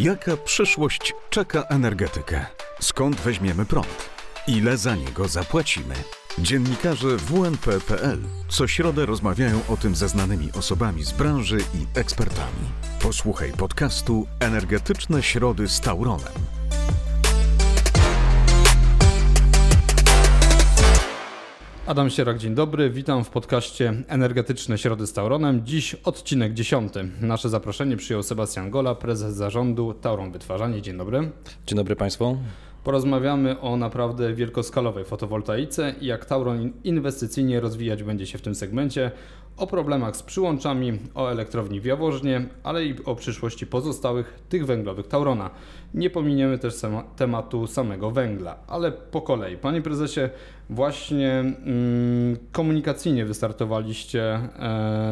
Jaka przyszłość czeka energetykę? Skąd weźmiemy prąd? Ile za niego zapłacimy? Dziennikarze WNP.pl co środę rozmawiają o tym ze znanymi osobami z branży i ekspertami. Posłuchaj podcastu Energetyczne Środy z Tauronem. Adam Sierak, dzień dobry. Witam w podcaście Energetyczne Środy z Tauronem. Dziś odcinek dziesiąty. Nasze zaproszenie przyjął Sebastian Gola, prezes zarządu Tauron Wytwarzanie. Dzień dobry. Dzień dobry Państwu. Porozmawiamy o naprawdę wielkoskalowej fotowoltaice i jak Tauron inwestycyjnie rozwijać będzie się w tym segmencie, o problemach z przyłączami, o elektrowni w Jaworznie, ale i o przyszłości pozostałych tych węglowych Taurona. Nie pominiemy też tematu samego węgla, ale po kolei. Panie prezesie, właśnie mm, komunikacyjnie wystartowaliście e,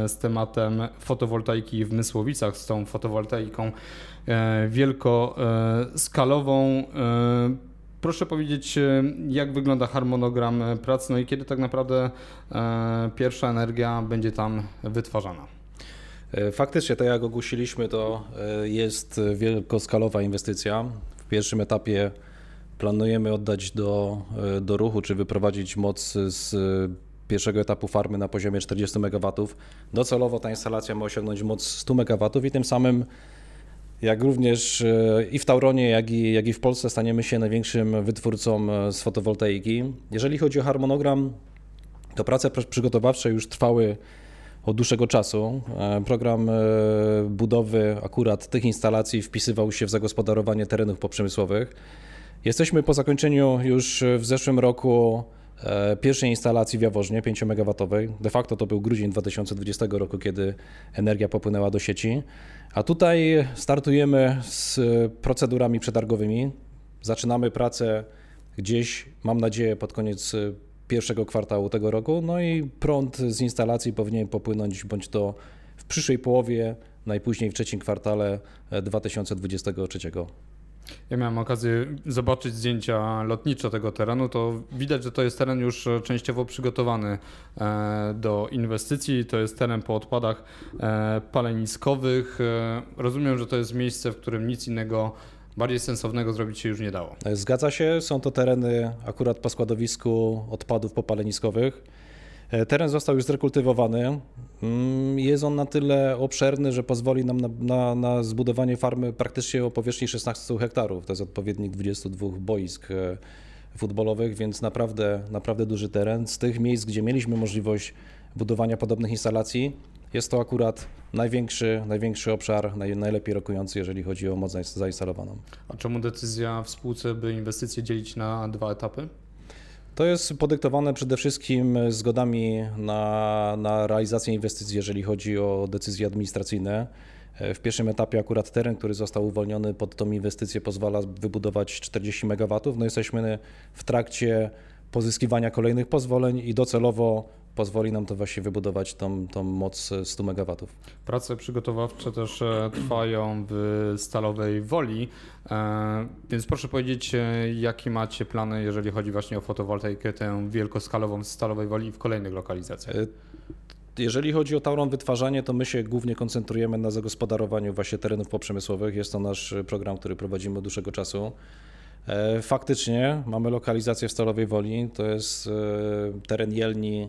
z tematem fotowoltaiki w Mysłowicach, z tą fotowoltaiką e, wielkoskalową. E, Proszę powiedzieć, jak wygląda harmonogram prac, no i kiedy tak naprawdę e, pierwsza energia będzie tam wytwarzana? E, faktycznie, tak jak ogłosiliśmy, to e, jest wielkoskalowa inwestycja. W pierwszym etapie planujemy oddać do, do ruchu, czy wyprowadzić moc z pierwszego etapu farmy na poziomie 40 MW. Docelowo ta instalacja ma osiągnąć moc 100 MW i tym samym jak również e, i w Tauronie, jak i, jak i w Polsce staniemy się największym wytwórcą e, z fotowoltaiki. Jeżeli chodzi o harmonogram, to prace przygotowawcze już trwały od dłuższego czasu. E, program budowy akurat tych instalacji wpisywał się w zagospodarowanie terenów poprzemysłowych. Jesteśmy po zakończeniu już w zeszłym roku pierwszej instalacji w Jaworznie 5 MW. De facto to był grudzień 2020 roku, kiedy energia popłynęła do sieci. A tutaj startujemy z procedurami przetargowymi. Zaczynamy pracę gdzieś, mam nadzieję, pod koniec pierwszego kwartału tego roku. No i prąd z instalacji powinien popłynąć bądź to w przyszłej połowie, najpóźniej w trzecim kwartale 2023. Ja miałem okazję zobaczyć zdjęcia lotnicze tego terenu, to widać, że to jest teren już e, częściowo przygotowany e, do inwestycji. To jest teren po odpadach e, paleniskowych. Rozumiem, że to jest miejsce, w którym nic innego bardziej sensownego zrobić się już nie dało. Zgadza się, są to tereny akurat po składowisku odpadów popaleniskowych. E, teren został już zrekultywowany. Mm, jest on na tyle obszerny, że pozwoli nam na, na, na, zbudowanie farmy praktycznie o powierzchni 16 hektarów. To jest odpowiednik 22 boisk e, futbolowych, więc naprawdę, naprawdę duży teren. Z tych miejsc, gdzie mieliśmy możliwość budowania podobnych instalacji, jest to akurat największy, największy obszar, naj, najlepiej rokujący, jeżeli chodzi o moc zainstalowaną. A czemu decyzja w spółce, by inwestycje dzielić na dwa etapy? To jest podyktowane przede wszystkim zgodami na, na realizację inwestycji, jeżeli chodzi o decyzje administracyjne. W pierwszym etapie akurat teren, który został uwolniony pod tą inwestycję pozwala wybudować 40 MW. No jesteśmy w trakcie pozyskiwania kolejnych pozwoleń i docelowo pozwoli nam to właśnie wybudować tą, tą moc 100 MW. Prace przygotowawcze też e, trwają w Stalowej Woli, e, więc proszę powiedzieć, e, jakie macie plany, jeżeli chodzi właśnie o fotowoltaikę, tę wielkoskalową w Stalowej Woli i w kolejnych lokalizacjach? Jeżeli chodzi o Tauron Wytwarzanie, to my się głównie koncentrujemy na zagospodarowaniu właśnie terenów poprzemysłowych. Jest to nasz program, który prowadzimy od dłuższego czasu. Faktycznie mamy lokalizację w Stalowej Woli, to jest teren Jelni,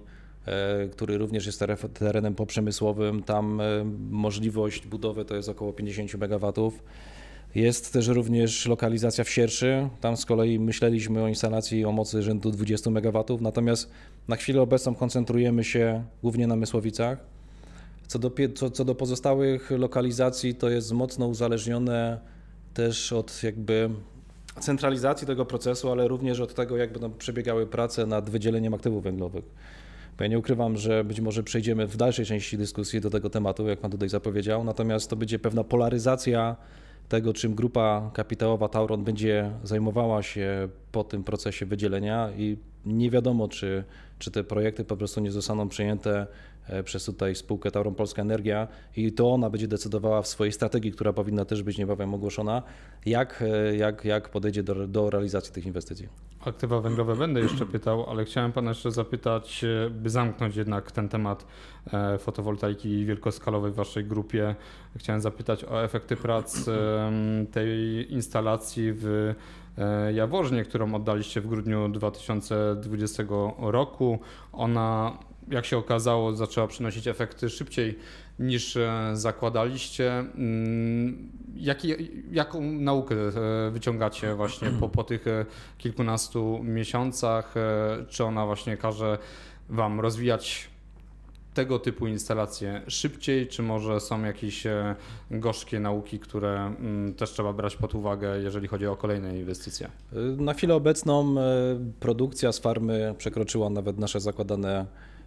który również jest terenem poprzemysłowym. Tam e, możliwość budowy to jest około 50 MW. Jest też również lokalizacja w Sierszy. Tam z kolei myśleliśmy o instalacji o mocy rzędu 20 MW, natomiast na chwilę obecną koncentrujemy się głównie na Mysłowicach. Co do, co, co do pozostałych lokalizacji, to jest mocno uzależnione też od jakby centralizacji tego procesu, ale również od tego, jak będą przebiegały prace nad wydzieleniem aktywów węglowych. Bo ja nie ukrywam, że być może przejdziemy w dalszej części dyskusji do tego tematu, jak Pan tutaj zapowiedział, natomiast to będzie pewna polaryzacja tego, czym grupa kapitałowa Tauron będzie zajmowała się po tym procesie wydzielenia i nie wiadomo, czy, czy te projekty po prostu nie zostaną przejęte e, przez tutaj spółkę Tauron Polska Energia i to ona będzie decydowała w swojej strategii, która powinna też być niebawem ogłoszona, jak, e, jak, jak podejdzie do, do realizacji tych inwestycji. Aktywa węglowe będę jeszcze pytał, ale chciałem pana jeszcze zapytać, e, by zamknąć jednak ten temat e, fotowoltaiki wielkoskalowej w waszej grupie. Chciałem zapytać o efekty prac tej instalacji w e, Jaworznie, którą oddaliście w grudniu 2020 roku. Ona, jak się okazało, zaczęła przynosić efekty szybciej niż e, zakładaliście. Mm, Jaki, jaką naukę e, wyciągacie właśnie po, po tych e, kilkunastu miesiącach? Czy ona właśnie każe Wam rozwijać tego typu instalacje szybciej, czy może są jakieś gorzkie nauki, które mm, też trzeba brać pod uwagę, jeżeli chodzi o kolejne inwestycje? Na chwilę obecną produkcja z farmy przekroczyła nawet nasze zakładane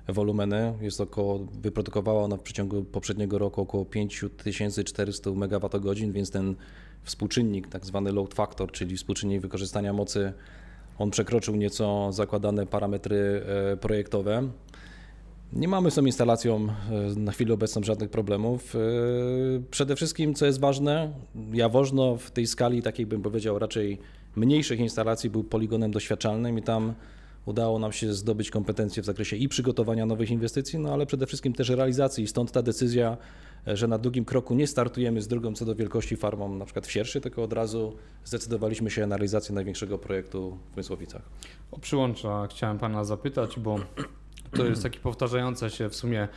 wolumeny. Jest około, wyprodukowała ona w przeciągu poprzedniego roku około 5400 MWh, więc ten współczynnik, tak zwany load factor, czyli współczynnik wykorzystania mocy, on przekroczył nieco zakładane parametry e, projektowe. Nie mamy z tą instalacją e, na chwilę obecną żadnych problemów. E, Przede wszystkim, co jest ważne, Jaworzno w tej skali, takiej bym powiedział, raczej mniejszych instalacji był poligonem doświadczalnym i tam udało nam się zdobyć kompetencje w zakresie i przygotowania nowych inwestycji, no ale przede wszystkim też realizacji. Stąd ta decyzja, e, że na drugim kroku nie startujemy z drugą co do wielkości farmą, na przykład w Sierszy, tylko od razu zdecydowaliśmy się na realizację największego projektu w Mysłowicach. O przyłącza chciałem Pana zapytać, bo to jest taki powtarzająca się w sumie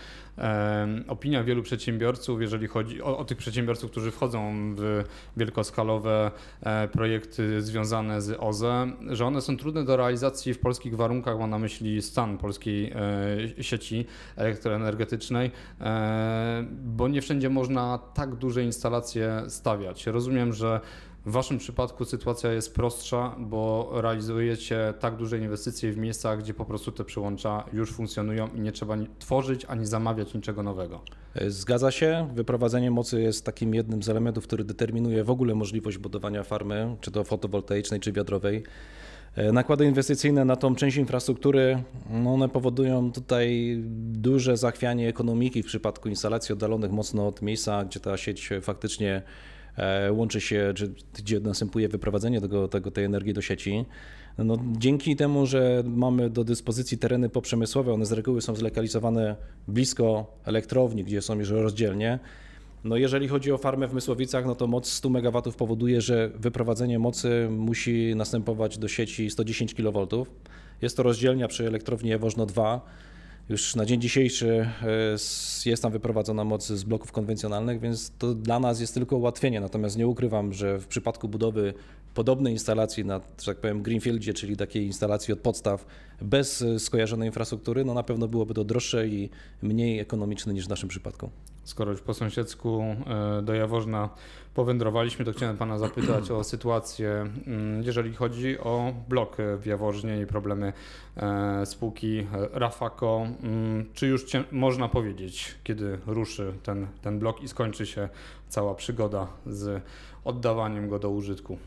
opinia wielu przedsiębiorców, jeżeli chodzi o, o tych przedsiębiorców, którzy wchodzą w wielkoskalowe e, projekty związane z OZE, że one są trudne do realizacji w polskich warunkach, mam na myśli stan polskiej e, sieci elektroenergetycznej, e, bo nie wszędzie można tak duże instalacje stawiać. Rozumiem, że w Waszym przypadku sytuacja jest prostsza, bo realizujecie tak duże inwestycje w miejscach, gdzie po prostu te przyłącza już funkcjonują i nie trzeba tworzyć ani zamawiać niczego nowego. E, Zgadza się. Wyprowadzenie mocy jest takim jednym z elementów, który determinuje w ogóle możliwość budowania farmy, czy to fotowoltaicznej, czy wiatrowej. E, Nakłady inwestycyjne na tą część infrastruktury, no one powodują tutaj duże zachwianie ekonomiki w przypadku instalacji oddalonych mocno od miejsca, gdzie ta sieć faktycznie łączy się, czy gdzie następuje wyprowadzenie tego, tego, tej energii do sieci. No, dzięki temu, że mamy do dyspozycji tereny poprzemysłowe, one z reguły są zlokalizowane blisko elektrowni, gdzie są już rozdzielnie. No jeżeli chodzi o farmę w Mysłowicach, no to moc 100 MW powoduje, że wyprowadzenie mocy musi następować do sieci 110 kV. Jest to rozdzielnia przy elektrowni Jaworzno 2. Już na dzień dzisiejszy e, jest tam wyprowadzona moc z bloków konwencjonalnych, więc to dla nas jest tylko ułatwienie. Natomiast nie ukrywam, że w przypadku budowy podobnej instalacji na, że tak powiem, Greenfieldzie, czyli takiej instalacji od podstaw, bez e, skojarzonej infrastruktury, no na pewno byłoby to droższe i mniej ekonomiczne niż w naszym przypadku. Skoro już po sąsiedzku e, do Jaworzna powędrowaliśmy, to chciałem Pana zapytać o sytuację, mm, jeżeli chodzi o blok w Jaworznie i problemy e, spółki Rafako. Mm, Czy już można powiedzieć, kiedy ruszy ten, ten blok i skończy się cała przygoda z oddawaniem go do użytku?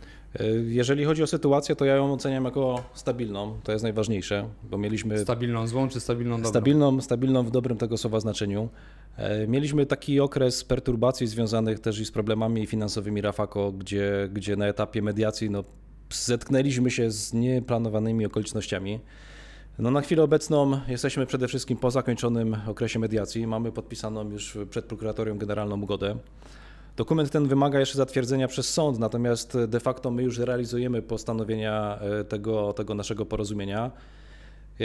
E, Jeżeli chodzi o sytuację, to ja ją oceniam jako stabilną. To jest najważniejsze, bo mieliśmy Stabilną złą czy stabilną dobrą? stabilną, stabilną w dobrym tego słowa znaczeniu. E, Mieliśmy taki okres perturbacji związanych też i z problemami finansowymi Rafako, gdzie, gdzie na etapie mediacji no, zetknęliśmy się z nieplanowanymi okolicznościami. No, na chwilę obecną jesteśmy przede wszystkim po zakończonym okresie mediacji. Mamy podpisaną już przed prokuratorią generalną ugodę. Dokument ten wymaga jeszcze zatwierdzenia przez sąd, natomiast de facto my już realizujemy postanowienia e, tego, tego naszego porozumienia. E,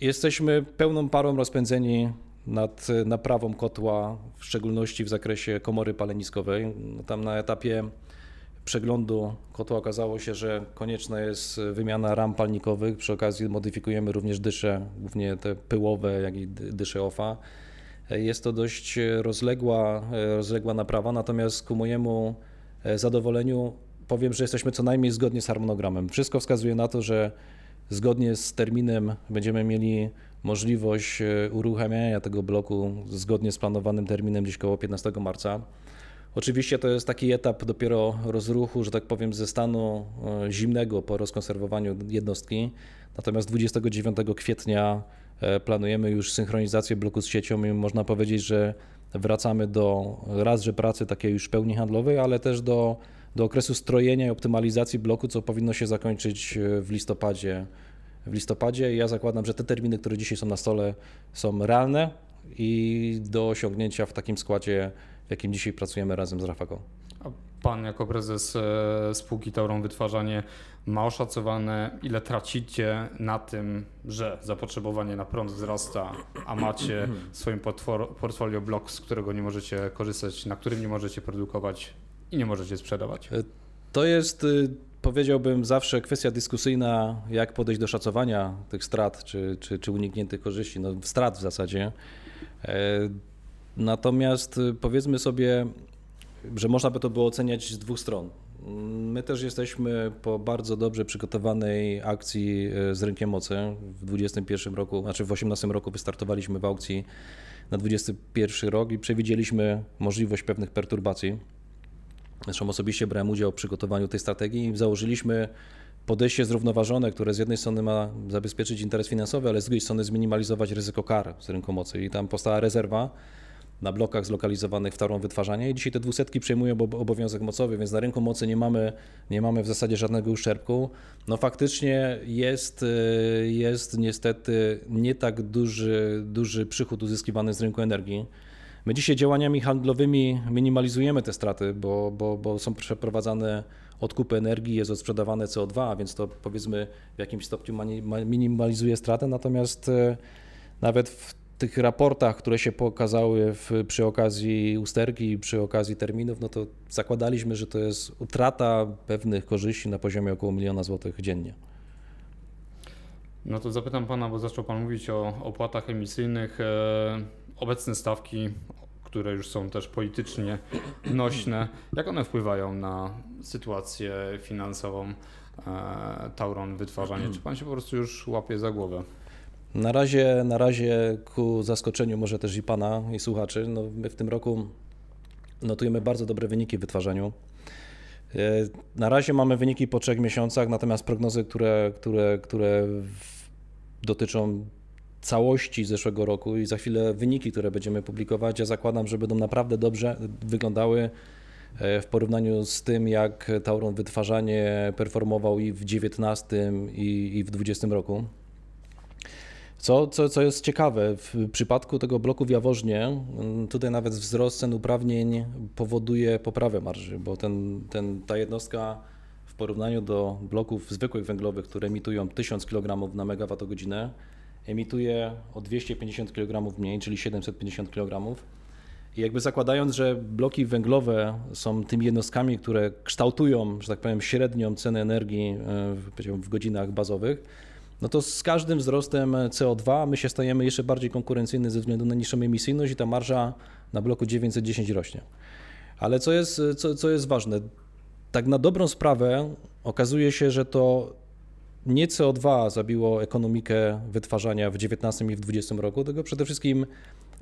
Jesteśmy pełną parą rozpędzeni nad naprawą kotła, w szczególności w zakresie komory paleniskowej. No, Tam na etapie przeglądu kotła okazało się, że konieczna jest wymiana ram palnikowych. Przy okazji modyfikujemy również dysze, głównie te pyłowe, jak i dy- dysze OFA. Jest to dość rozległa, rozległa naprawa, natomiast ku mojemu e, zadowoleniu powiem, że jesteśmy co najmniej zgodnie z harmonogramem. Wszystko wskazuje na to, że zgodnie z terminem będziemy mieli możliwość e, uruchamiania tego bloku zgodnie z planowanym terminem gdzieś koło 15 marca. Oczywiście to jest taki etap dopiero rozruchu, że tak powiem, ze stanu e, zimnego po rozkonserwowaniu jednostki. Natomiast 29 kwietnia e, planujemy już synchronizację bloku z siecią i można powiedzieć, że wracamy do raz, że pracy takiej już pełni handlowej, ale też do, do okresu strojenia i optymalizacji bloku, co powinno się zakończyć w listopadzie. W listopadzie ja zakładam, że te terminy, które dzisiaj są na stole, są realne i do osiągnięcia w takim składzie, w jakim dzisiaj pracujemy razem z Rafaką. A pan jako prezes e, spółki Tauron Wytwarzanie ma oszacowane, ile tracicie na tym, że zapotrzebowanie na prąd wzrasta, a macie w swoim portfolio blok, z którego nie możecie korzystać, na którym nie możecie produkować i nie możecie sprzedawać? To jest, y, powiedziałbym, zawsze kwestia dyskusyjna, jak podejść do szacowania tych strat czy, czy, czy unikniętych korzyści, no strat w zasadzie. E, Natomiast y, powiedzmy sobie, że można by to było oceniać z dwóch stron. My też jesteśmy po bardzo dobrze przygotowanej akcji e, z rynkiem mocy. W 2021 roku, znaczy w 2018 roku wystartowaliśmy w aukcji na 2021 rok i przewidzieliśmy możliwość pewnych perturbacji. Zresztą osobiście brałem udział w przygotowaniu tej strategii i założyliśmy podejście zrównoważone, które z jednej strony ma zabezpieczyć interes finansowy, ale z drugiej strony zminimalizować ryzyko kar z rynku mocy. I tam powstała rezerwa na blokach zlokalizowanych w tarą wytwarzania i dzisiaj te dwusetki przejmują obo- obowiązek mocowy, więc na rynku mocy nie mamy, nie mamy w zasadzie żadnego uszczerbku. No faktycznie jest, y, jest niestety nie tak duży, duży przychód uzyskiwany z rynku energii. My dzisiaj działaniami handlowymi minimalizujemy te straty, bo, bo, bo są przeprowadzane odkupy energii, jest odsprzedawane CO2, a więc to powiedzmy w jakimś stopniu minimalizuje stratę, natomiast e, nawet w tych raportach, które się pokazały w, przy okazji usterki, przy okazji terminów, no to zakładaliśmy, że to jest utrata pewnych korzyści na poziomie około miliona złotych dziennie. No to zapytam pana, bo zaczął pan mówić o opłatach emisyjnych. E, obecne stawki, które już są też politycznie nośne, jak one wpływają na sytuację finansową e, Tauron wytwarzanie? Czy pan się po prostu już łapie za głowę? Na razie, na razie ku zaskoczeniu może też i Pana i słuchaczy, no my w tym roku notujemy bardzo dobre wyniki w wytwarzaniu. E, Na razie mamy wyniki po trzech miesiącach, natomiast prognozy, które, które, które dotyczą całości zeszłego roku i za chwilę wyniki, które będziemy publikować, ja zakładam, że będą naprawdę dobrze wyglądały e, w porównaniu z tym, jak Tauron Wytwarzanie performował i w 19 i, i w 20 roku. Co, co, co jest ciekawe, w przypadku tego bloku w Jaworznie, mm, tutaj nawet wzrost cen uprawnień powoduje poprawę marży, bo ten, ten, ta jednostka w porównaniu do bloków zwykłych węglowych, które emitują 1000 kg na megawattogodzinę, emituje o 250 kg mniej, czyli 750 kg. I jakby zakładając, że bloki węglowe są tymi jednostkami, które kształtują, że tak powiem, średnią cenę energii e, w, godzinach bazowych, no to z każdym wzrostem CO2 my się stajemy jeszcze bardziej konkurencyjni ze względu na niższą emisyjność i ta marża na bloku 910 rośnie. Ale co jest, co, co jest ważne, tak na dobrą sprawę okazuje się, że to nie CO2 zabiło ekonomikę wytwarzania w 19 i w 20 roku, tylko przede wszystkim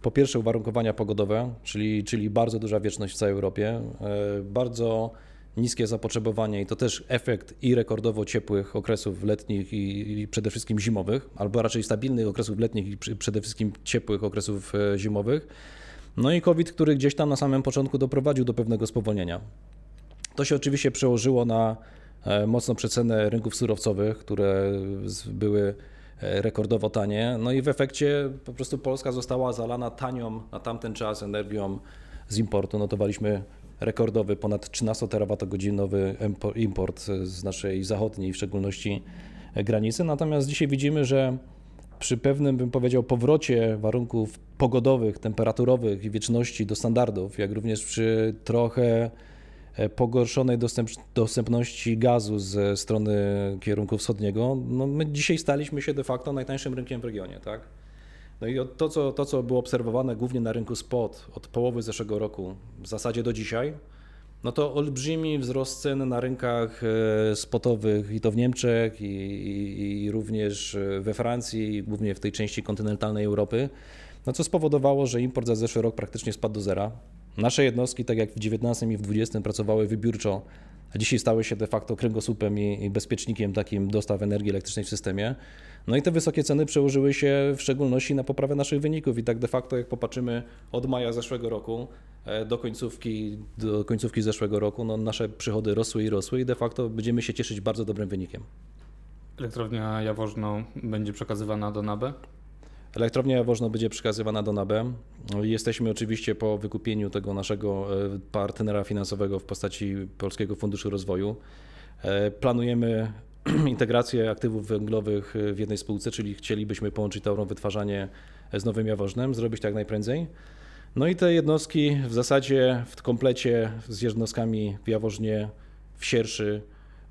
po pierwsze uwarunkowania pogodowe, czyli, czyli bardzo duża wieczność w całej Europie, e, bardzo niskie zapotrzebowanie i to też efekt i rekordowo ciepłych okresów letnich i, i przede wszystkim zimowych, albo raczej stabilnych okresów letnich i przede wszystkim ciepłych okresów e, zimowych. No i COVID, który gdzieś tam na samym początku doprowadził do pewnego spowolnienia. To się oczywiście przełożyło na mocną przecenę rynków surowcowych, które były e, rekordowo tanie. No i w efekcie po prostu Polska została zalana tanią na tamten czas energią z importu. Notowaliśmy rekordowy, ponad 13 terawatogodzinowy import z naszej zachodniej, w szczególności e, granicy. Natomiast dzisiaj widzimy, że przy pewnym, bym powiedział, powrocie warunków pogodowych, temperaturowych i wieczności do standardów, jak również przy trochę e, pogorszonej dostęp, dostępności gazu ze strony kierunku wschodniego, no my dzisiaj staliśmy się de facto najtańszym rynkiem w regionie, tak? No i to co, to, co było obserwowane głównie na rynku spot od połowy zeszłego roku, w zasadzie do dzisiaj, no to olbrzymi wzrost cen na rynkach e, spotowych i to w Niemczech i, i, i również e, we Francji, głównie w tej części kontynentalnej Europy, no co spowodowało, że import za zeszły rok praktycznie spadł do zera. Nasze jednostki, tak jak w 19 i w 20 pracowały wybiórczo a dzisiaj stały się de facto kręgosłupem i, i bezpiecznikiem takim dostaw energii elektrycznej w systemie. No i te wysokie ceny przełożyły się w szczególności na poprawę naszych wyników i tak de facto jak popatrzymy od maja zeszłego roku e, do końcówki, do końcówki zeszłego roku, no nasze przychody rosły i rosły i de facto będziemy się cieszyć bardzo dobrym wynikiem. Elektrownia Jaworzno będzie przekazywana do NABE? Elektrownia Jaworzno będzie przekazywana do NABE. Jesteśmy oczywiście po wykupieniu tego naszego e, partnera finansowego w postaci Polskiego Funduszu Rozwoju. E, Planujemy integrację aktywów węglowych w jednej spółce, czyli chcielibyśmy połączyć Tauron Wytwarzanie z Nowym Jaworznem, zrobić tak najprędzej. No i te jednostki w zasadzie w komplecie z jednostkami w Jaworznie, w Sierszy,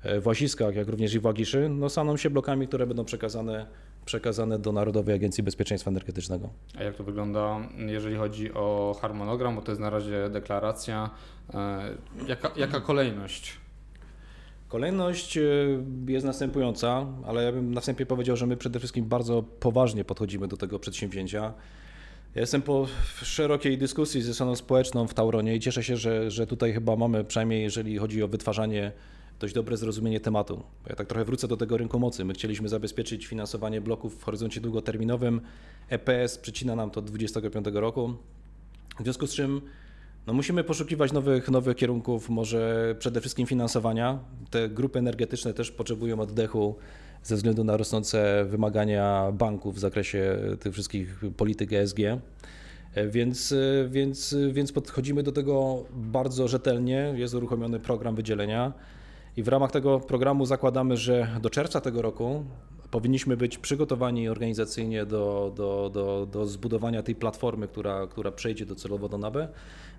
e, w Łasiskach, jak również i w Łagiszy, no staną się blokami, które będą przekazane, przekazane do Narodowej Agencji Bezpieczeństwa Energetycznego. A jak to wygląda, jeżeli chodzi o harmonogram, bo to jest na razie deklaracja. E, Jaka, jaka kolejność? Kolejność e, jest następująca, ale ja bym na wstępie powiedział, że my przede wszystkim bardzo poważnie podchodzimy do tego przedsięwzięcia. Ja jestem po szerokiej dyskusji ze stroną społeczną w Tauronie i cieszę się, że, że tutaj chyba mamy, przynajmniej jeżeli chodzi o wytwarzanie, dość dobre zrozumienie tematu. Ja tak trochę wrócę do tego rynku mocy. My chcieliśmy zabezpieczyć finansowanie bloków w horyzoncie długoterminowym. EPS przycina nam to do 2025 roku. W związku z czym no musimy poszukiwać nowych, nowych kierunków, może przede wszystkim finansowania. Te grupy energetyczne też potrzebują oddechu ze względu na rosnące wymagania banków w zakresie tych wszystkich polityk ESG. Więc, więc, więc podchodzimy do tego bardzo rzetelnie. Jest uruchomiony program wydzielenia i w ramach tego programu zakładamy, że do czerwca tego roku powinniśmy być przygotowani organizacyjnie do, do, do, do zbudowania tej platformy, która, która przejdzie docelowo do NABE.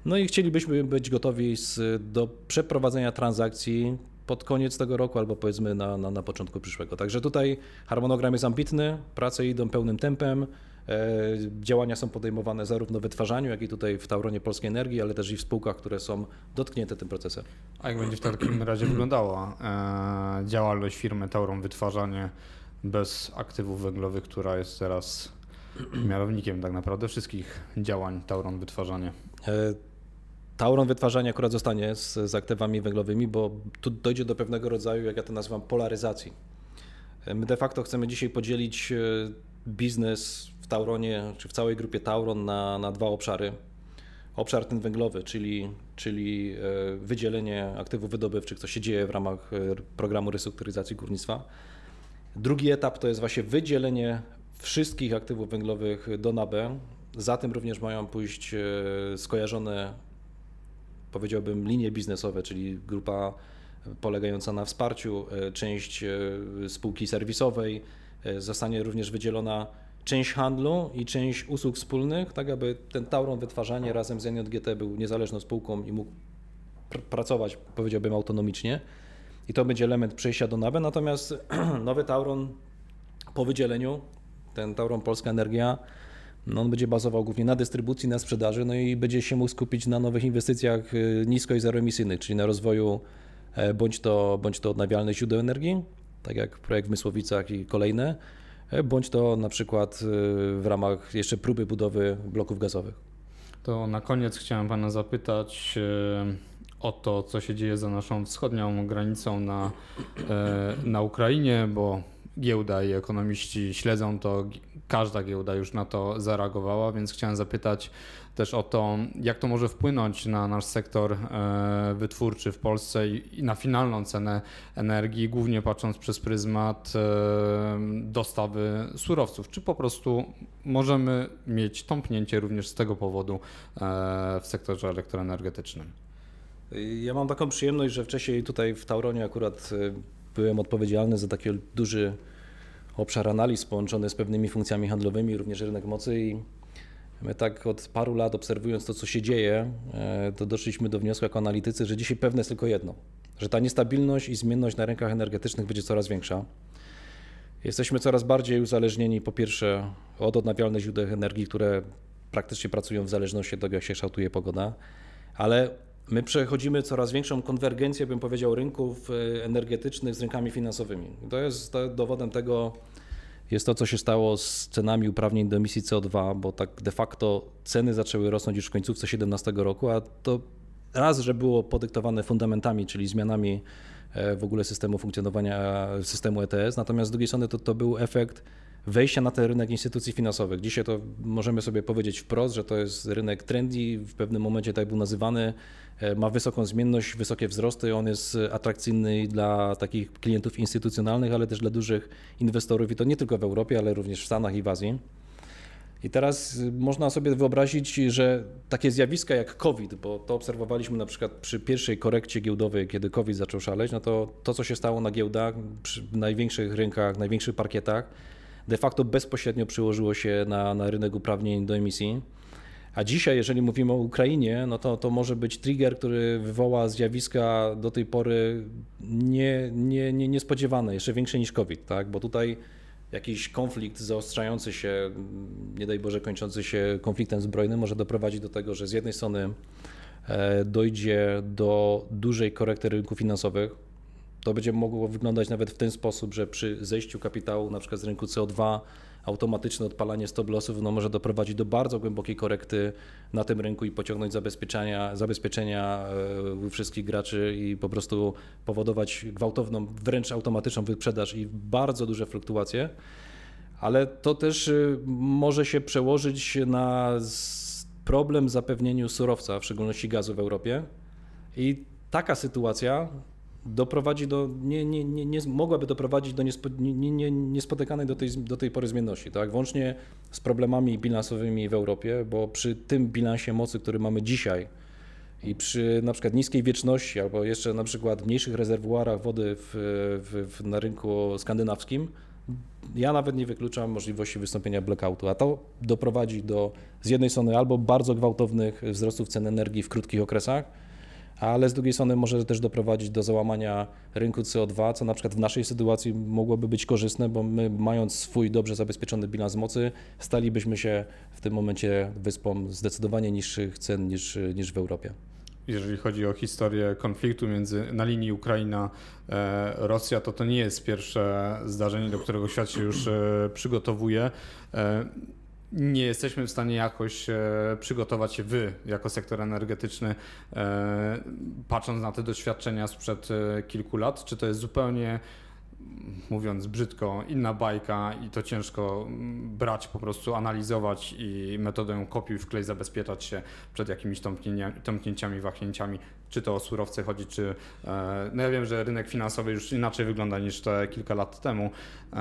No i chcielibyśmy być gotowi z, do przeprowadzenia transakcji pod koniec tego roku albo powiedzmy na, na, na początku przyszłego. Także tutaj harmonogram jest ambitny, prace idą pełnym tempem. E, działania są podejmowane zarówno w wytwarzaniu, jak i tutaj w Tauronie Polskiej Energii, ale też i w spółkach, które są dotknięte tym procesem. A jak będzie w takim razie wyglądała e, działalność firmy Tauron Wytwarzanie bez aktywów węglowych, która jest teraz mianownikiem tak naprawdę wszystkich działań Tauron Wytwarzanie? Tauron wytwarzanie akurat zostanie z, z aktywami węglowymi, bo tu dojdzie do pewnego rodzaju, jak ja to nazywam, polaryzacji. My de facto chcemy dzisiaj podzielić e, biznes w Tauronie, czy w całej grupie Tauron na, na dwa obszary. Obszar ten węglowy, czyli, czyli e, wydzielenie aktywów wydobywczych, co się dzieje w ramach e, programu restrukturyzacji górnictwa. Drugi etap to jest właśnie wydzielenie wszystkich aktywów węglowych do NABE. Za tym również mają pójść skojarzone, powiedziałbym, linie biznesowe, czyli grupa polegająca na wsparciu, e, część e, spółki serwisowej. E, Zostanie również wydzielona część handlu i część usług wspólnych, tak aby ten Tauron Wytwarzanie razem z NJGT był niezależną spółką i mógł pr- pracować, powiedziałbym, autonomicznie. I to będzie element przejścia do NABE. Natomiast nowy Tauron po wydzieleniu, ten Tauron Polska Energia, no on będzie bazował głównie na dystrybucji, na sprzedaży, no i będzie się mógł skupić na nowych inwestycjach y, nisko i zeroemisyjnych, czyli na rozwoju e, bądź to, bądź to odnawialnych źródeł energii, tak jak projekt w Mysłowicach i kolejne, e, bądź to na przykład y, w ramach jeszcze próby budowy bloków gazowych. To na koniec chciałem Pana zapytać e, o to, co się dzieje za naszą wschodnią granicą na, na Ukrainie, bo giełda i ekonomiści śledzą to, każda giełda już na to zareagowała, więc chciałem zapytać też o to, jak to może wpłynąć na nasz sektor e, wytwórczy w Polsce i na finalną cenę energii, głównie patrząc przez pryzmat e, dostawy surowców. Czy po prostu możemy mieć tąpnięcie również z tego powodu e, w sektorze elektroenergetycznym? Ja mam taką przyjemność, że wcześniej tutaj w Tauronie akurat byłem odpowiedzialny za taki duży obszar analiz połączony z pewnymi funkcjami handlowymi, również rynek mocy i my tak od paru lat obserwując to, co się dzieje, e, to doszliśmy do wniosku jako analitycy, że dzisiaj pewne jest tylko jedno, że ta niestabilność i zmienność na rynkach energetycznych będzie coraz większa. Jesteśmy coraz bardziej uzależnieni po pierwsze od odnawialnych źródeł energii, które praktycznie pracują w zależności od tego, jak się kształtuje pogoda, ale my przechodzimy coraz większą konwergencję, bym powiedział, rynków e, energetycznych z rynkami finansowymi. To jest dowodem tego, jest to, co się stało z cenami uprawnień do emisji CO2, bo tak de facto ceny zaczęły rosnąć już w końcówce 2017 roku, a to raz, że było podyktowane fundamentami, czyli zmianami w ogóle systemu funkcjonowania systemu ETS, natomiast z drugiej strony to, to był efekt wejścia na ten rynek instytucji finansowych. Dzisiaj to możemy sobie powiedzieć wprost, że to jest rynek trendy, w pewnym momencie tak był nazywany, e, ma wysoką zmienność, wysokie wzrosty, on jest atrakcyjny dla takich klientów instytucjonalnych, ale też dla dużych inwestorów i to nie tylko w Europie, ale również w Stanach i w Azji. I teraz można sobie wyobrazić, że takie zjawiska jak COVID, bo to obserwowaliśmy na przykład przy pierwszej korekcie giełdowej, kiedy COVID zaczął szaleć, no to to, co się stało na giełdach, przy największych rynkach, największych parkietach, de facto bezpośrednio przyłożyło się na, na rynek uprawnień do emisji. A dzisiaj, jeżeli mówimy o Ukrainie, no to, to może być trigger, który wywoła zjawiska do tej pory nie, nie, nie, niespodziewane, jeszcze większe niż COVID, tak? bo tutaj jakiś konflikt zaostrzający się, nie daj Boże kończący się konfliktem zbrojnym może doprowadzić do tego, że z jednej strony e, dojdzie do dużej korekty rynków finansowych, to będzie mogło wyglądać nawet w ten sposób, że przy zejściu kapitału na przykład z rynku CO2 automatyczne odpalanie stop lossów no, może doprowadzić do bardzo głębokiej korekty na tym rynku i pociągnąć zabezpieczenia, zabezpieczenia e, wszystkich graczy i po prostu powodować gwałtowną, wręcz automatyczną wyprzedaż i bardzo duże fluktuacje. Ale to też e, może się przełożyć na problem zapewnieniu surowca, w szczególności gazu w Europie. I taka sytuacja doprowadzi do, nie, nie, nie, nie, mogłaby doprowadzić do niespo, nie, nie, niespotykanej do tej, do tej pory zmienności, tak? Włącznie z problemami bilansowymi w Europie, bo przy tym bilansie mocy, który mamy dzisiaj i przy na przykład niskiej wieczności albo jeszcze na przykład mniejszych rezerwuarach wody w, w, w, na rynku skandynawskim, ja nawet nie wykluczam możliwości wystąpienia blackoutu, a to doprowadzi do z jednej strony albo bardzo gwałtownych wzrostów cen energii w krótkich okresach, ale z drugiej strony może też doprowadzić do załamania rynku CO2, co na przykład w naszej sytuacji mogłoby być korzystne, bo my mając swój dobrze zabezpieczony bilans mocy, stalibyśmy się w tym momencie wyspą zdecydowanie niższych cen niż, niż w Europie jeżeli chodzi o historię konfliktu między, na linii Ukraina-Rosja, to to nie jest pierwsze zdarzenie, do którego świat się już e, przygotowuje. Nie jesteśmy w stanie jakoś e, przygotować się wy jako sektor energetyczny, e, patrząc na te doświadczenia sprzed e, kilku lat? Czy to jest zupełnie mówiąc brzydko, inna bajka i to ciężko mm, brać, po prostu analizować i metodą kopiuj wklej zabezpieczać się przed jakimiś tąpnięciami, wahnięciami, czy to o surowce chodzi, czy... E, no ja wiem, że rynek finansowy już inaczej wygląda niż te kilka lat temu, e,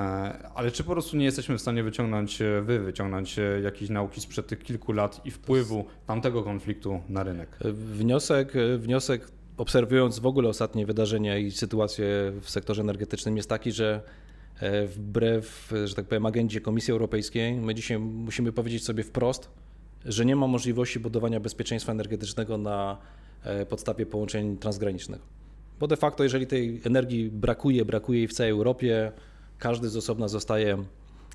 ale czy po prostu nie jesteśmy w stanie wyciągnąć, e, wy wyciągnąć jakieś nauki sprzed tych kilku lat i wpływu tamtego konfliktu na rynek? Wniosek, wniosek obserwując w ogóle ostatnie wydarzenia i sytuację w sektorze energetycznym jest taki, że e, wbrew, że tak powiem, agendzie Komisji Europejskiej, my dzisiaj musimy powiedzieć sobie wprost, że nie ma możliwości budowania bezpieczeństwa energetycznego na e, podstawie połączeń transgranicznych. Bo de facto, jeżeli tej energii brakuje, brakuje jej w całej Europie, każdy z osobna zostaje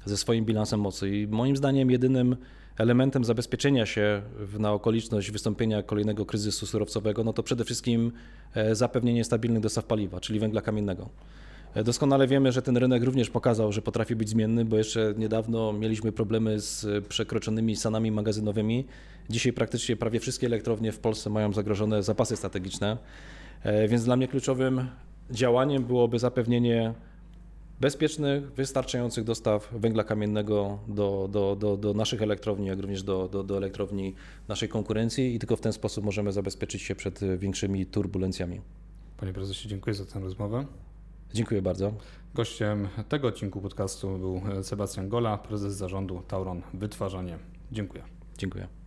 ze swoim bilansem mocy. I moim zdaniem jedynym elementem zabezpieczenia się na okoliczność wystąpienia kolejnego kryzysu surowcowego, no to przede wszystkim e, zapewnienie stabilnych dostaw paliwa, czyli węgla kamiennego. E, doskonale wiemy, że ten rynek również pokazał, że potrafi być zmienny, bo jeszcze niedawno mieliśmy problemy z przekroczonymi stanami magazynowymi. Dzisiaj praktycznie prawie wszystkie elektrownie w Polsce mają zagrożone zapasy strategiczne, e, więc dla mnie kluczowym działaniem byłoby zapewnienie bezpiecznych, wystarczających dostaw węgla kamiennego do, do, do, do naszych elektrowni, jak również do, do, do elektrowni naszej konkurencji i tylko w ten sposób możemy zabezpieczyć się przed większymi turbulencjami. Panie prezesie, dziękuję za tę rozmowę. Dziękuję bardzo. Gościem tego odcinku podcastu był Sebastian Gola, prezes zarządu Tauron Wytwarzanie. Dziękuję. Dziękuję.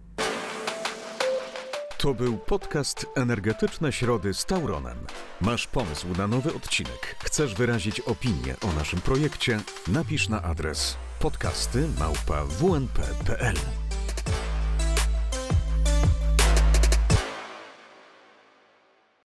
To był podcast Energetyczne Środy z Tauronem. Masz pomysł na nowy odcinek? Chcesz wyrazić opinię o naszym projekcie? Napisz na adres podcasty małpa wnp.pl.